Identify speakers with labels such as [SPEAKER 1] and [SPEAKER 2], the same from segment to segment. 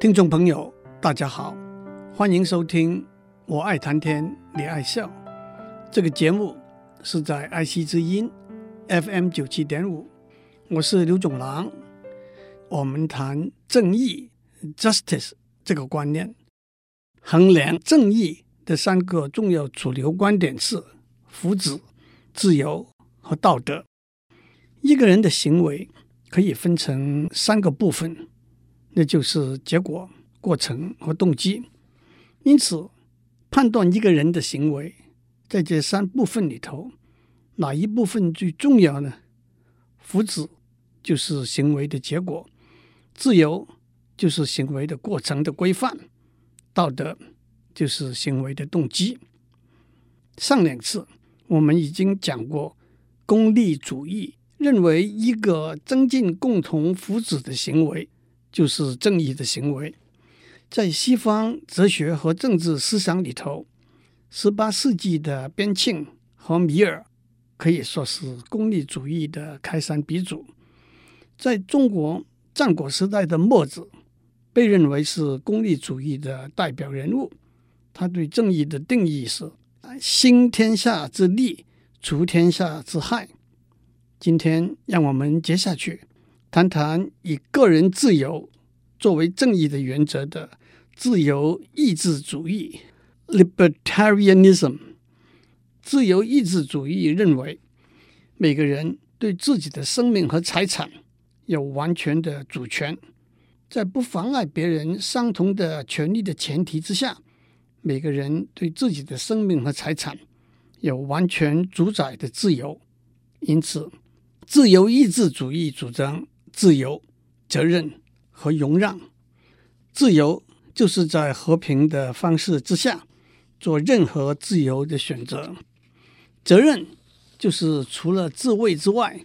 [SPEAKER 1] 听众朋友，大家好，欢迎收听《我爱谈天，你爱笑》这个节目，是在爱惜之音 FM 九七点五，我是刘总郎。我们谈正义 （justice） 这个观念，衡量正义的三个重要主流观点是福祉、自由和道德。一个人的行为可以分成三个部分。那就是结果、过程和动机。因此，判断一个人的行为，在这三部分里头，哪一部分最重要呢？福祉就是行为的结果，自由就是行为的过程的规范，道德就是行为的动机。上两次我们已经讲过，功利主义认为一个增进共同福祉的行为。就是正义的行为，在西方哲学和政治思想里头，十八世纪的边沁和米尔可以说是功利主义的开山鼻祖。在中国战国时代的墨子被认为是功利主义的代表人物，他对正义的定义是兴天下之利，除天下之害。今天让我们接下去。谈谈以个人自由作为正义的原则的自由意志主义 （libertarianism）。自由意志主义认为，每个人对自己的生命和财产有完全的主权，在不妨碍别人相同的权利的前提之下，每个人对自己的生命和财产有完全主宰的自由。因此，自由意志主义主张。自由、责任和容让。自由就是在和平的方式之下做任何自由的选择；责任就是除了自卫之外，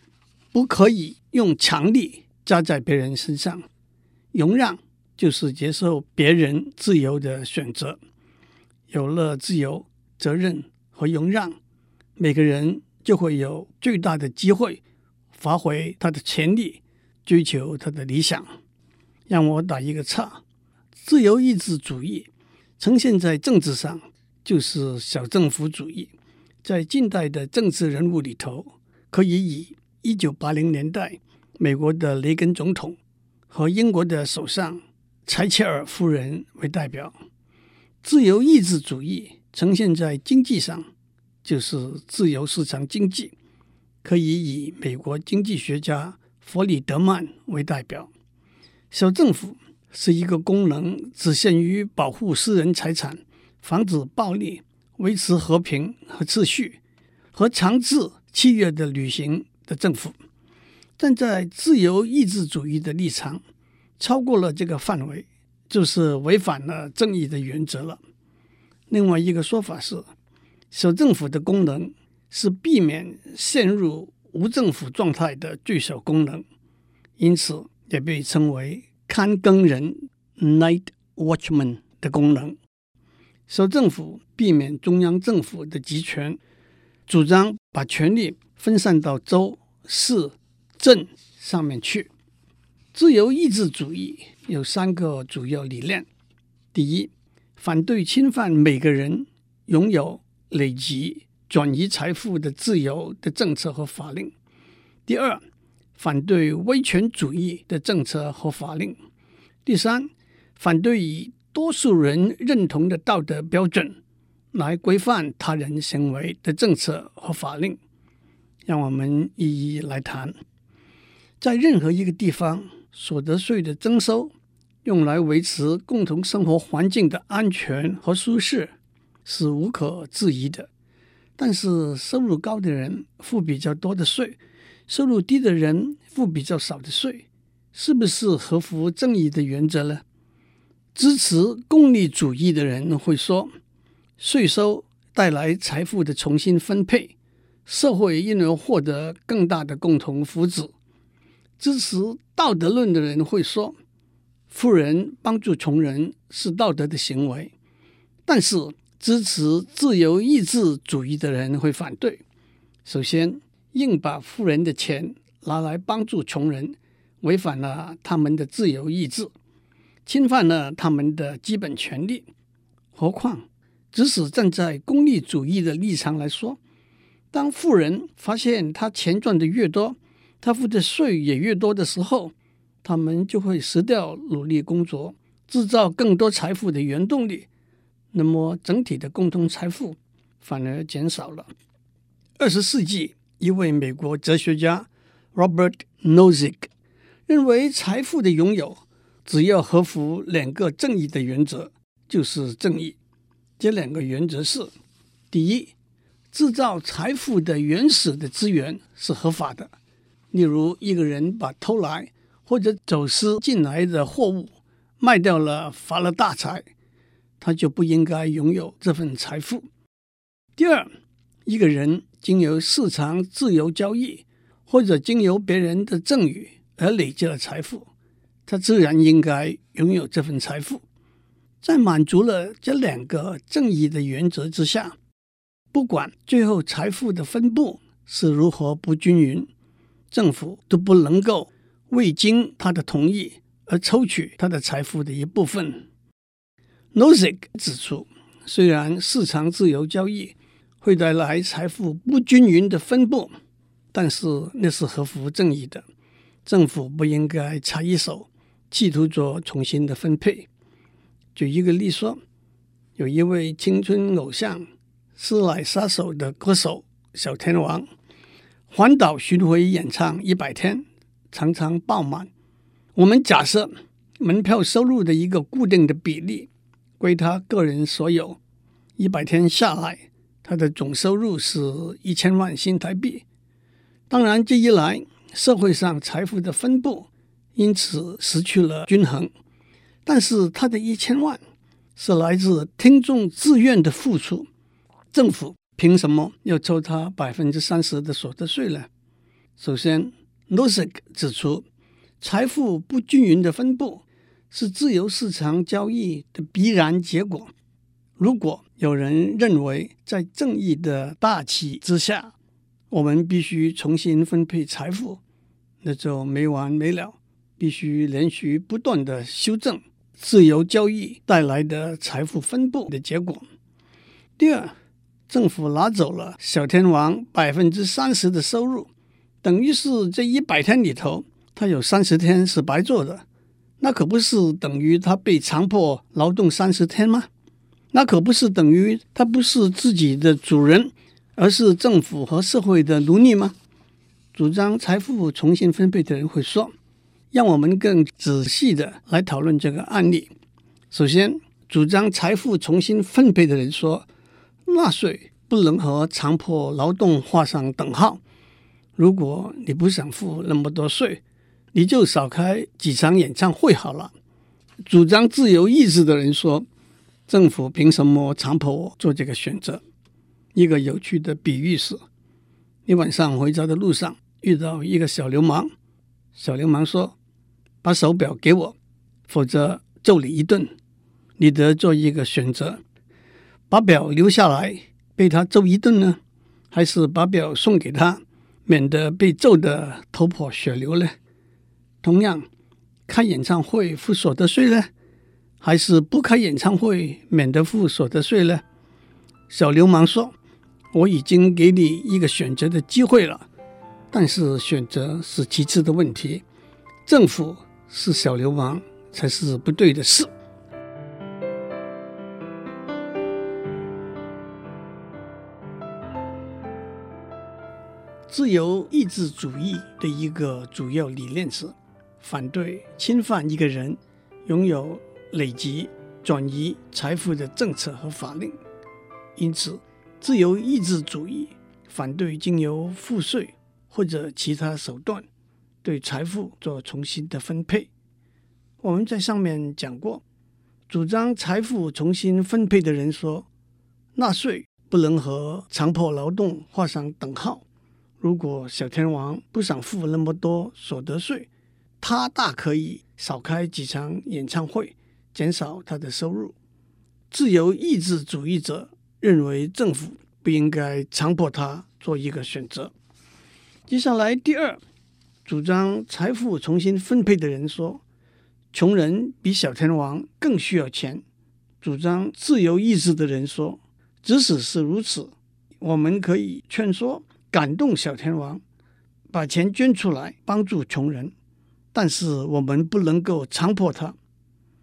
[SPEAKER 1] 不可以用强力加在别人身上；容让就是接受别人自由的选择。有了自由、责任和容让，每个人就会有最大的机会发挥他的潜力。追求他的理想，让我打一个岔。自由意志主义呈现在政治上就是小政府主义。在近代的政治人物里头，可以以一九八零年代美国的雷根总统和英国的首相柴切尔夫人为代表。自由意志主义呈现在经济上就是自由市场经济，可以以美国经济学家。弗里德曼为代表，小政府是一个功能只限于保护私人财产、防止暴力、维持和平和秩序和强制契约的履行的政府。站在自由意志主义的立场，超过了这个范围，就是违反了正义的原则了。另外一个说法是，小政府的功能是避免陷入。无政府状态的最小功能，因此也被称为看更人 （night watchman） 的功能。小政府避免中央政府的集权，主张把权力分散到州、市、镇上面去。自由意志主义有三个主要理念：第一，反对侵犯每个人拥有累积。转移财富的自由的政策和法令。第二，反对威权主义的政策和法令。第三，反对以多数人认同的道德标准来规范他人行为的政策和法令。让我们一一来谈。在任何一个地方，所得税的征收用来维持共同生活环境的安全和舒适是无可置疑的。但是收入高的人付比较多的税，收入低的人付比较少的税，是不是合乎正义的原则呢？支持功利主义的人会说，税收带来财富的重新分配，社会因而获得更大的共同福祉。支持道德论的人会说，富人帮助穷人是道德的行为，但是。支持自由意志主义的人会反对。首先，硬把富人的钱拿来帮助穷人，违反了他们的自由意志。侵犯了他们的基本权利。何况，即使站在功利主义的立场来说，当富人发现他钱赚的越多，他付的税也越多的时候，他们就会失掉努力工作、制造更多财富的原动力。那么，整体的共同财富反而减少了。二十世纪，一位美国哲学家 Robert Nozick 认为，财富的拥有只要合乎两个正义的原则，就是正义。这两个原则是：第一，制造财富的原始的资源是合法的，例如一个人把偷来或者走私进来的货物卖掉了，发了大财，他就不应该拥有这份财富。第二，一个人经由市场自由交易或者经由别人的赠与而累积了财富，他自然应该拥有这份财富。在满足了这两个正义的原则之下。不管最后财富的分布是如何不均匀，政府都不能够未经他的同意而抽取他的财富的一部分。Nozick 指出，虽然市场自由交易会带来财富不均匀的分布，但是那是合乎正义的，政府不应该插一手，企图做重新的分配。举一个例说，有一位青春偶像。师奶杀手的歌手小天王环岛巡回演唱一百天，常常爆满。我们假设门票收入的一个固定的比例归他个人所有，一百天下来，他的总收入是一千万新台币。当然，这一来，社会上财富的分布因此失去了均衡。但是，他的一千万是来自听众自愿的付出。政府凭什么要抽他百分之三十的所得税呢？首先，Nozick 指出，财富不均匀的分布是自由市场交易的必然结果。如果有人认为在正义的大旗之下，我们必须重新分配财富，那就没完没了，必须连续不断的修正自由交易带来的财富分布的结果。第二，政府拿走了小天王百分之三十的收入，等于是这一百天里头，他有三十天是白做的。那可不是等于他被强迫劳动三十天吗？那可不是等于他不是自己的主人，而是政府和社会的奴隶吗？主张财富重新分配的人会说：“让我们更仔细的来讨论这个案例。”首先，主张财富重新分配的人说。纳税不能和强迫劳动画上等号。如果你不想付那么多税，你就少开几场演唱会好了。主张自由意志的人说：“政府凭什么强迫我做这个选择？”一个有趣的比喻是：你晚上回家的路上遇到一个小流氓，小流氓说：“把手表给我，否则揍你一顿。”你得做一个选择。把表留下来被他揍一顿呢，还是把表送给他，免得被揍得头破血流呢？同样，开演唱会付所得税呢，还是不开演唱会免得付所得税呢？小流氓说：“我已经给你一个选择的机会了，但是选择是其次的问题，政府是小流氓才是不对的事。”自由意志主义的一个主要理念是反对侵犯一个人拥有累积、转移财富的政策和法令。因此，自由意志主义反对经由赋税或者其他手段对财富做重新的分配。我们在上面讲过，主张财富重新分配的人说，纳税不能和强迫劳动画上等号。如果小天王不想付那么多所得税，他大可以少开几场演唱会，减少他的收入。自由意志主义者认为政府不应该强迫他做一个选择。接下来，第二，主张财富重新分配的人说，穷人比小天王更需要钱。主张自由意志的人说，即使是如此，我们可以劝说、感动小天王，把钱捐出来帮助穷人，但是我们不能够强迫他。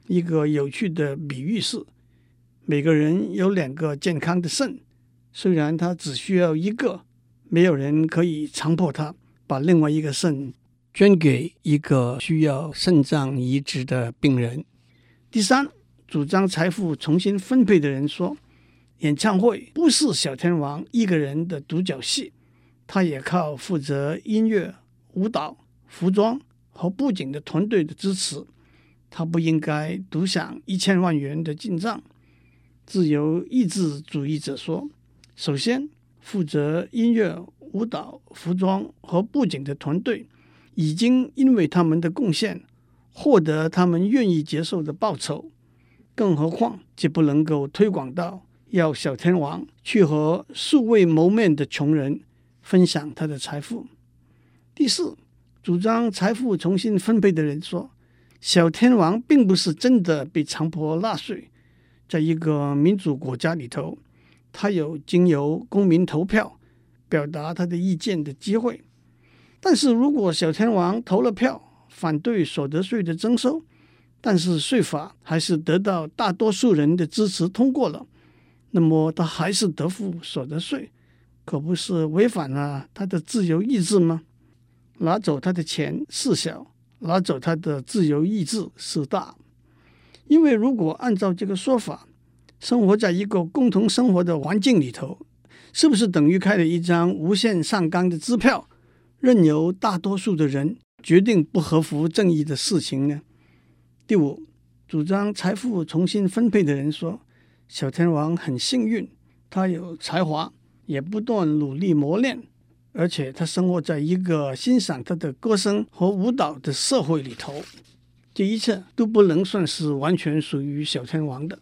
[SPEAKER 1] 一个有趣的比喻是，每个人有两个健康的肾，虽然他只需要一个，没有人可以强迫他把另外一个肾捐给一个需要肾脏移植的病人。第三，主张财富重新分配的人说，演唱会不是小天王一个人的独角戏，他也靠负责音乐、舞蹈、服装和布景的团队的支持。他不应该独享一千万元的进账。自由意志主义者说：“首先，负责音乐、舞蹈、服装和布景的团队已经因为他们的贡献获得他们愿意接受的报酬，更何况这不能够推广到要小天王去和素未谋面的穷人分享他的财富。”第四，主张财富重新分配的人说。小天王并不是真的被强迫纳税，在一个民主国家里头，他有经由公民投票表达他的意见的机会。但是如果小天王投了票反对所得税的征收，但是税法还是得到大多数人的支持通过了，那么他还是得付所得税，可不是违反了他的自由意志吗？拿走他的钱是小。拿走他的自由意志是大，因为如果按照这个说法，生活在一个共同生活的环境里头，是不是等于开了一张无限上纲的支票，任由大多数的人决定不合乎正义的事情呢？第五，主张财富重新分配的人说，小天王很幸运，他有才华，也不断努力磨练。而且他生活在一个欣赏他的歌声和舞蹈的社会里头，这一切都不能算是完全属于小天王的。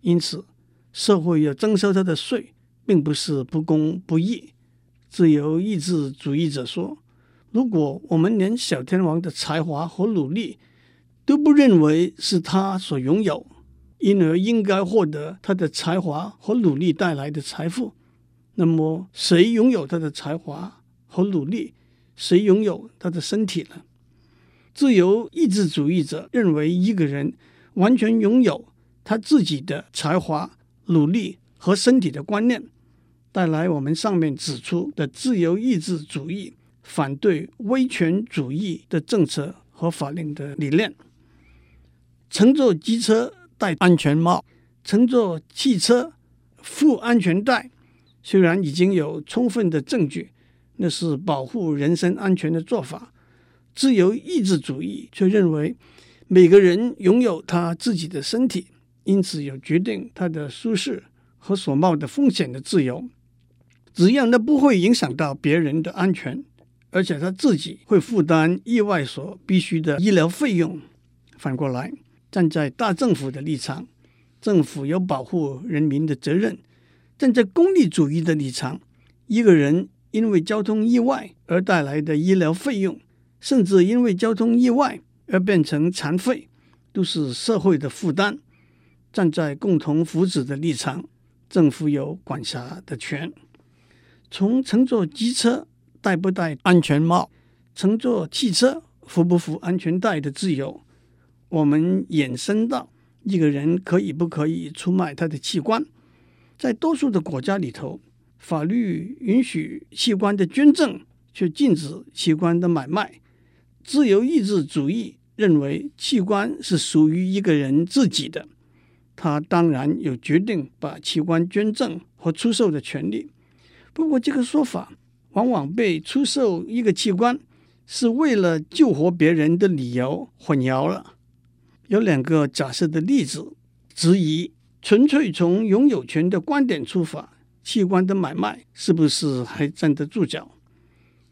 [SPEAKER 1] 因此，社会要征收他的税，并不是不公不义。自由意志主义者说，如果我们连小天王的才华和努力都不认为是他所拥有，因而应该获得他的才华和努力带来的财富。那么，谁拥有他的才华和努力？谁拥有他的身体呢？自由意志主义者认为，一个人完全拥有他自己的才华、努力和身体的观念，带来我们上面指出的自由意志主义反对威权主义的政策和法令的理念。乘坐机车戴安全帽，乘坐汽车系安全带。虽然已经有充分的证据，那是保护人身安全的做法，自由意志主义却认为每个人拥有他自己的身体，因此有决定他的舒适和所冒的风险的自由，只要那不会影响到别人的安全，而且他自己会负担意外所必须的医疗费用。反过来，站在大政府的立场，政府有保护人民的责任。站在功利主义的立场，一个人因为交通意外而带来的医疗费用，甚至因为交通意外而变成残废，都是社会的负担。站在共同福祉的立场，政府有管辖的权。从乘坐机车戴不戴安全帽，乘坐汽车系不系安全带的自由，我们延伸到一个人可以不可以出卖他的器官。在多数的国家里头，法律允许器官的捐赠，却禁止器官的买卖。自由意志主义认为器官是属于一个人自己的，他当然有决定把器官捐赠和出售的权利。不过，这个说法往往被出售一个器官是为了救活别人的理由混淆了。有两个假设的例子，质疑。纯粹从拥有权的观点出发，器官的买卖是不是还站得住脚？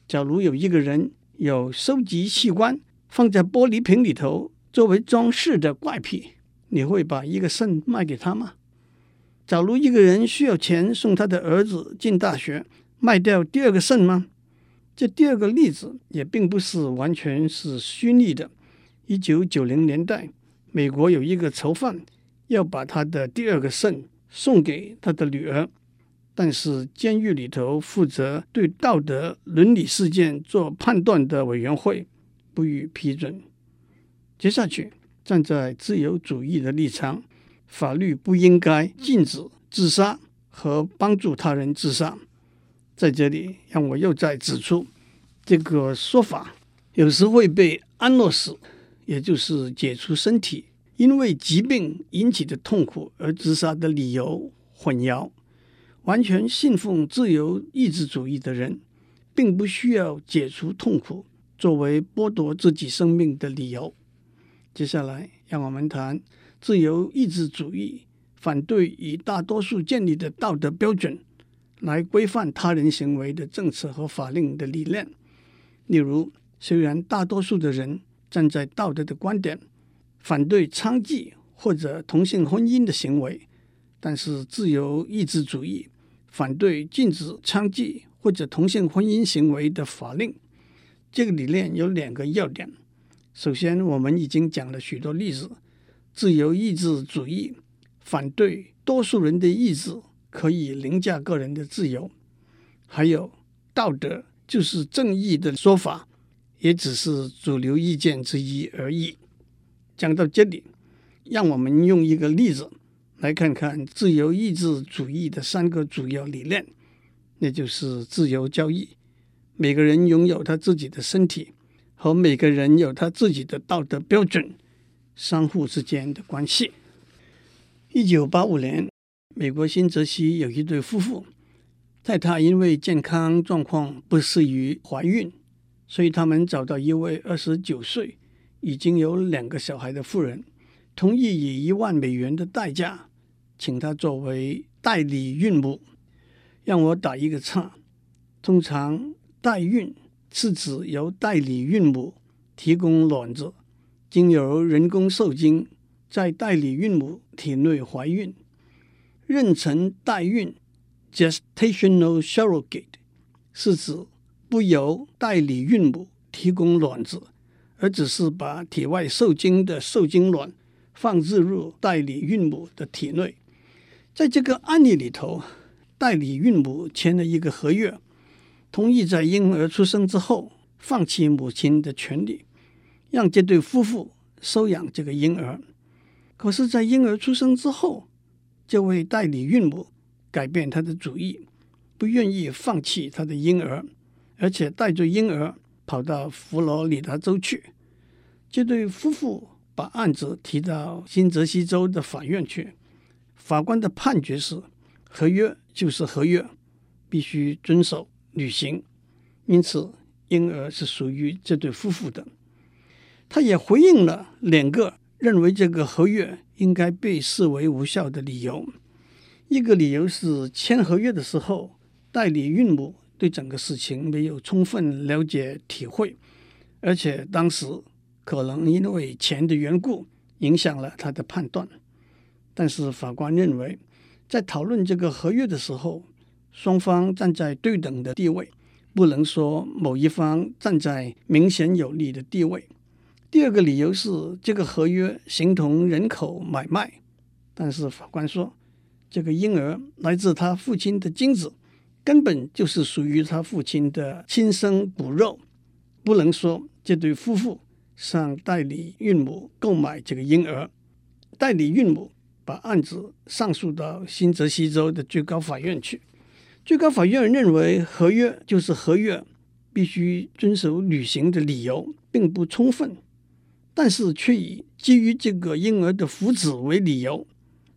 [SPEAKER 1] 假如有一个人有收集器官放在玻璃瓶里头作为装饰的怪癖，你会把一个肾卖给他吗？假如一个人需要钱送他的儿子进大学，卖掉第二个肾吗？这第二个例子也并不是完全是虚拟的，一九九零年代，美国有一个囚犯要把他的第二个肾送给他的女儿，但是监狱里头负责对道德伦理事件做判断的委员会不予批准。接下去，站在自由主义的立场，法律不应该禁止自杀和帮助他人自杀。在这里，让我又再指出，这个说法有时会被安乐死。也就是解除身体因为疾病引起的痛苦而自杀的理由混淆。完全信奉自由意志主义的人，并不需要解除痛苦作为剥夺自己生命的理由。接下来，让我们谈自由意志主义反对以大多数建立的道德标准来规范他人行为的政策和法令的理念。例如，虽然大多数的人，站在道德的观点，反对娼妓或者同性婚姻的行为，但是自由意志主义反对禁止娼妓或者同性婚姻行为的法令。这个理念有两个要点：首先，我们已经讲了许多例子，自由意志主义反对多数人的意志可以凌驾个人的自由；还有，道德就是正义的说法。也只是主流意见之一而已。讲到这里，让我们用一个例子来看看自由意志主义的三个主要理念，那就是自由交易，每个人拥有他自己的身体，和每个人有他自己的道德标准，相互之间的关系。一九八五年，美国新泽西有一对夫妇，太太因为健康状况不适于怀孕。所以他们找到一位二十九岁、已经有两个小孩的妇人，同意以一万美元的代价，请她作为代理孕母。让我打一个岔，通常代孕是指由代理孕母提供卵子，经由人工受精，在代理孕母体内怀孕。妊娠代孕 （gestational surrogate） 是指。不由代理孕母提供卵子，而只是把体外受精的受精卵放置入代理孕母的体内。在这个案例里头，代理孕母签了一个合约，同意在婴儿出生之后放弃母亲的权利，让这对夫妇收养这个婴儿。可是，在婴儿出生之后，这位代理孕母改变她的主意，不愿意放弃她的婴儿。而且带着婴儿跑到佛罗里达州去，这对夫妇把案子提到新泽西州的法院去。法官的判决是：合约就是合约，必须遵守履行。因此，婴儿是属于这对夫妇的。他也回应了两个认为这个合约应该被视为无效的理由。一个理由是签合约的时候，代理孕母。对整个事情没有充分了解体会，而且当时可能因为钱的缘故影响了他的判断。但是法官认为，在讨论这个合约的时候，双方站在对等的地位，不能说某一方站在明显有利的地位。第二个理由是这个合约形同人口买卖，但是法官说，这个婴儿来自他父亲的精子。根本就是属于他父亲的亲生骨肉，不能说这对夫妇向代理孕母购买这个婴儿。代理孕母把案子上诉到新泽西州的最高法院去，最高法院认为合约就是合约，必须遵守履行的理由并不充分，但是却以基于这个婴儿的福祉为理由，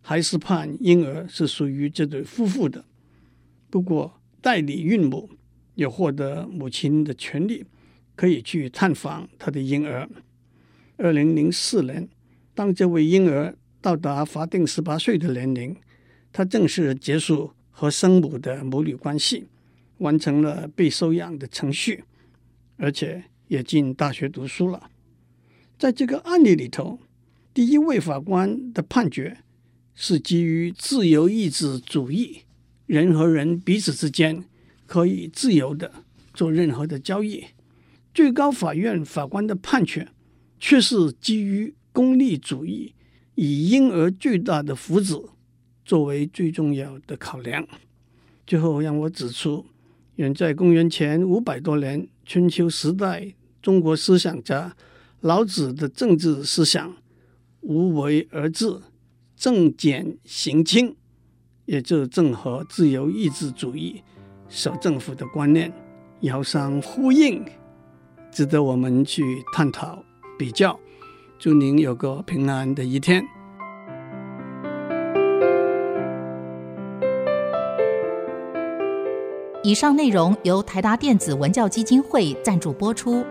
[SPEAKER 1] 还是判婴儿是属于这对夫妇的。不过，代理孕母有获得母亲的权利，可以去探访她的婴儿。二零零四年，当这位婴儿到达法定十八岁的年龄，他正式结束和生母的母女关系，完成了被收养的程序，而且也进大学读书了。在这个案例里头，第一位法官的判决是基于自由意志主义。人和人彼此之间可以自由的做任何的交易。最高法院法官的判决却是基于功利主义，以婴儿巨大的福祉作为最重要的考量。最后，让我指出，远在公元前五百多年春秋时代，中国思想家老子的政治思想“无为而治，正简行轻”，也就正和自由意志主义守政府的观念遥相呼应，值得我们去探讨。比较，祝您有个平安的一天。
[SPEAKER 2] 以上内容由台达电子文教基金会赞助播出。